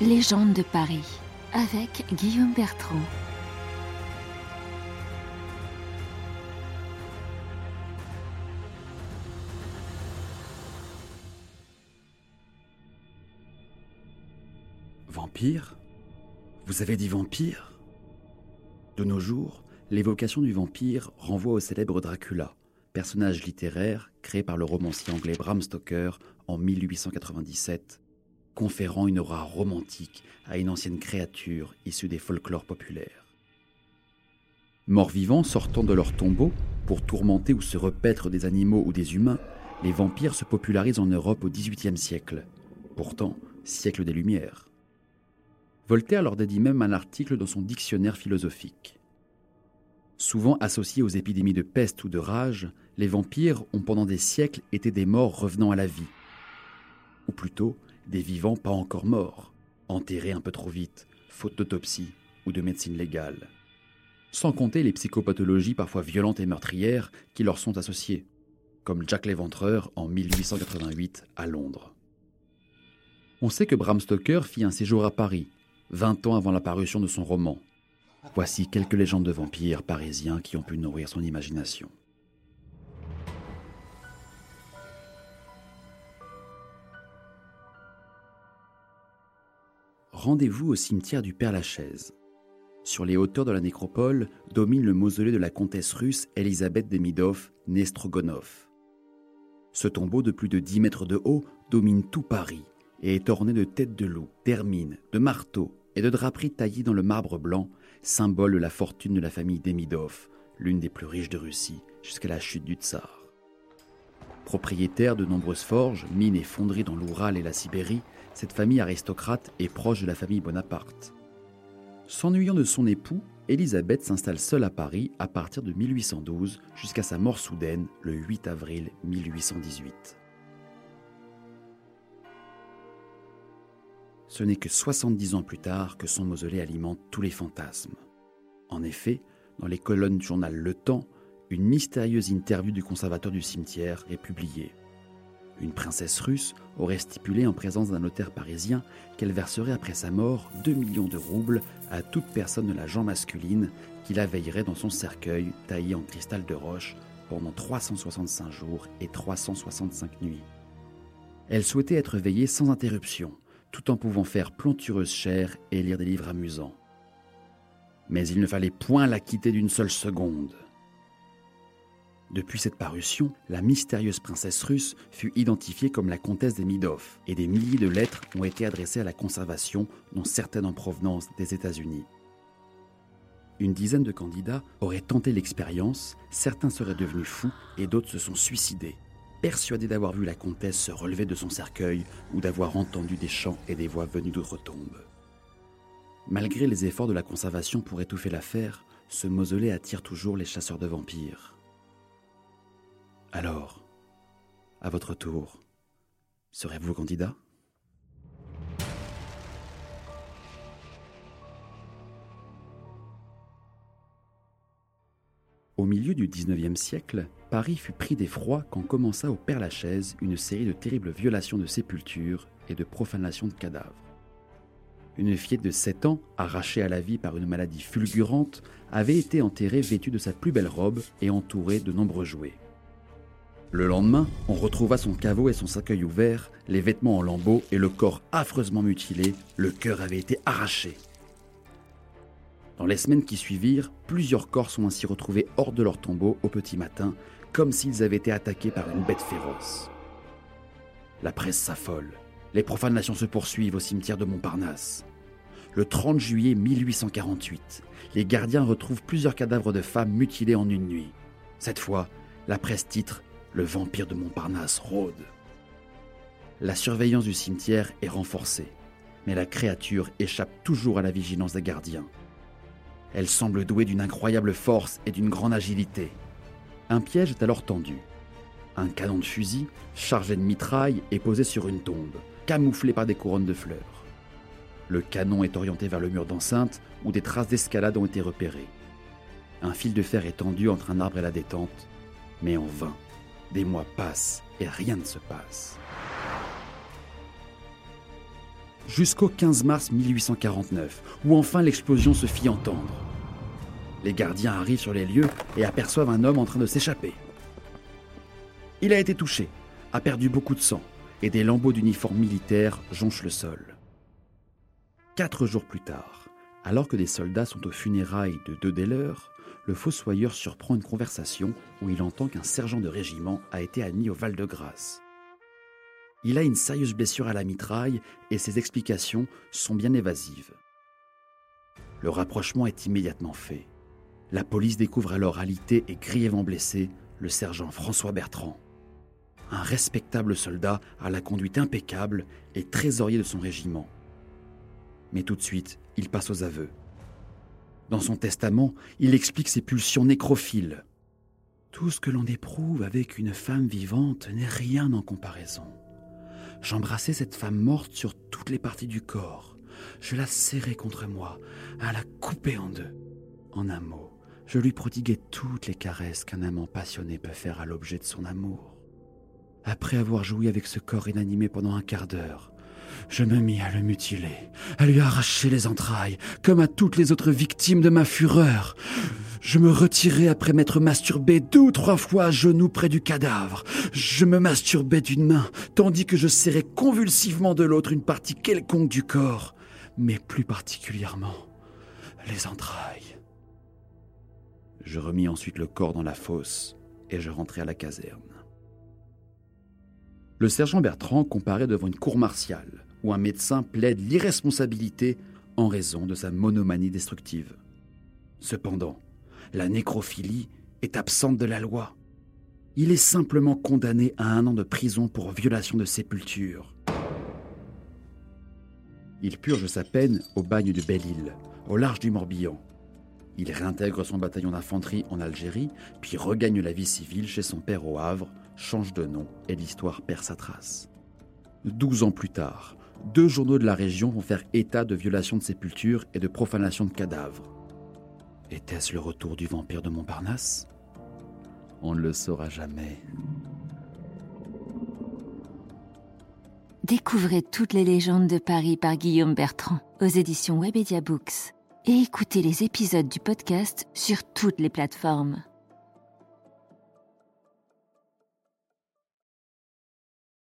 Légende de Paris avec Guillaume Bertrand. Vampire? Vous avez dit vampire? De nos jours, l'évocation du vampire renvoie au célèbre Dracula, personnage littéraire créé par le romancier anglais Bram Stoker en 1897 conférant une aura romantique à une ancienne créature issue des folklores populaires. Morts-vivants sortant de leur tombeau pour tourmenter ou se repaître des animaux ou des humains, les vampires se popularisent en Europe au XVIIIe siècle, pourtant siècle des Lumières. Voltaire leur dédie même un article dans son dictionnaire philosophique. Souvent associés aux épidémies de peste ou de rage, les vampires ont pendant des siècles été des morts revenant à la vie. Ou plutôt, des vivants pas encore morts, enterrés un peu trop vite, faute d'autopsie ou de médecine légale. Sans compter les psychopathologies parfois violentes et meurtrières qui leur sont associées, comme Jack l'Éventreur en 1888 à Londres. On sait que Bram Stoker fit un séjour à Paris, 20 ans avant la parution de son roman. Voici quelques légendes de vampires parisiens qui ont pu nourrir son imagination. Rendez-vous au cimetière du Père-Lachaise. Sur les hauteurs de la nécropole domine le mausolée de la comtesse russe Elisabeth Demidov Nestrogonov. Ce tombeau de plus de 10 mètres de haut domine tout Paris et est orné de têtes de loup, d'hermines, de marteaux et de draperies taillées dans le marbre blanc, symbole de la fortune de la famille Demidov, l'une des plus riches de Russie, jusqu'à la chute du tsar. Propriétaire de nombreuses forges, mines et fonderies dans l'Oural et la Sibérie, cette famille aristocrate est proche de la famille Bonaparte. S'ennuyant de son époux, Élisabeth s'installe seule à Paris à partir de 1812 jusqu'à sa mort soudaine le 8 avril 1818. Ce n'est que 70 ans plus tard que son mausolée alimente tous les fantasmes. En effet, dans les colonnes du journal Le Temps, une mystérieuse interview du conservateur du cimetière est publiée. Une princesse russe aurait stipulé en présence d'un notaire parisien qu'elle verserait après sa mort 2 millions de roubles à toute personne de la gent masculine qui la veillerait dans son cercueil taillé en cristal de roche pendant 365 jours et 365 nuits. Elle souhaitait être veillée sans interruption, tout en pouvant faire plantureuse chair et lire des livres amusants. Mais il ne fallait point la quitter d'une seule seconde. Depuis cette parution, la mystérieuse princesse russe fut identifiée comme la comtesse des Midov et des milliers de lettres ont été adressées à la conservation, dont certaines en provenance des États-Unis. Une dizaine de candidats auraient tenté l'expérience, certains seraient devenus fous et d'autres se sont suicidés, persuadés d'avoir vu la comtesse se relever de son cercueil ou d'avoir entendu des chants et des voix venues d'outre-tombe. Malgré les efforts de la conservation pour étouffer l'affaire, ce mausolée attire toujours les chasseurs de vampires. Alors, à votre tour, serez-vous candidat? Au milieu du XIXe siècle, Paris fut pris d'effroi quand commença au Père-Lachaise une série de terribles violations de sépultures et de profanations de cadavres. Une fillette de 7 ans, arrachée à la vie par une maladie fulgurante, avait été enterrée vêtue de sa plus belle robe et entourée de nombreux jouets. Le lendemain, on retrouva son caveau et son cercueil ouvert, les vêtements en lambeaux et le corps affreusement mutilé, le cœur avait été arraché. Dans les semaines qui suivirent, plusieurs corps sont ainsi retrouvés hors de leur tombeau au petit matin, comme s'ils avaient été attaqués par une bête féroce. La presse s'affole. Les profanations se poursuivent au cimetière de Montparnasse. Le 30 juillet 1848, les gardiens retrouvent plusieurs cadavres de femmes mutilées en une nuit. Cette fois, la presse titre le vampire de Montparnasse rôde. La surveillance du cimetière est renforcée, mais la créature échappe toujours à la vigilance des gardiens. Elle semble douée d'une incroyable force et d'une grande agilité. Un piège est alors tendu. Un canon de fusil, chargé de mitraille, est posé sur une tombe, camouflé par des couronnes de fleurs. Le canon est orienté vers le mur d'enceinte où des traces d'escalade ont été repérées. Un fil de fer est tendu entre un arbre et la détente, mais en vain. Des mois passent et rien ne se passe. jusqu'au 15 mars 1849, où enfin l'explosion se fit entendre. Les gardiens arrivent sur les lieux et aperçoivent un homme en train de s'échapper. Il a été touché, a perdu beaucoup de sang, et des lambeaux d'uniforme militaire jonchent le sol. Quatre jours plus tard, alors que des soldats sont aux funérailles de deux des leurs, le fossoyeur surprend une conversation où il entend qu'un sergent de régiment a été admis au Val-de-Grâce. Il a une sérieuse blessure à la mitraille et ses explications sont bien évasives. Le rapprochement est immédiatement fait. La police découvre alors alité et grièvement blessé le sergent François Bertrand. Un respectable soldat à la conduite impeccable et trésorier de son régiment. Mais tout de suite, il passe aux aveux. Dans son testament, il explique ses pulsions nécrophiles. Tout ce que l'on éprouve avec une femme vivante n'est rien en comparaison. J'embrassais cette femme morte sur toutes les parties du corps. Je la serrais contre moi, à la couper en deux. En un mot, je lui prodiguais toutes les caresses qu'un amant passionné peut faire à l'objet de son amour. Après avoir joui avec ce corps inanimé pendant un quart d'heure, je me mis à le mutiler, à lui arracher les entrailles, comme à toutes les autres victimes de ma fureur. Je me retirai après m'être masturbé deux ou trois fois à genoux près du cadavre. Je me masturbais d'une main, tandis que je serrais convulsivement de l'autre une partie quelconque du corps, mais plus particulièrement les entrailles. Je remis ensuite le corps dans la fosse et je rentrai à la caserne. Le sergent Bertrand comparaît devant une cour martiale où un médecin plaide l'irresponsabilité en raison de sa monomanie destructive. Cependant, la nécrophilie est absente de la loi. Il est simplement condamné à un an de prison pour violation de sépulture. Il purge sa peine au bagne de Belle-Île, au large du Morbihan. Il réintègre son bataillon d'infanterie en Algérie, puis regagne la vie civile chez son père au Havre, change de nom et l'histoire perd sa trace. Douze ans plus tard, deux journaux de la région vont faire état de violation de sépulture et de profanation de cadavres. Était-ce le retour du vampire de Montparnasse? On ne le saura jamais. Découvrez toutes les légendes de Paris par Guillaume Bertrand aux éditions Webedia Books et écoutez les épisodes du podcast sur toutes les plateformes.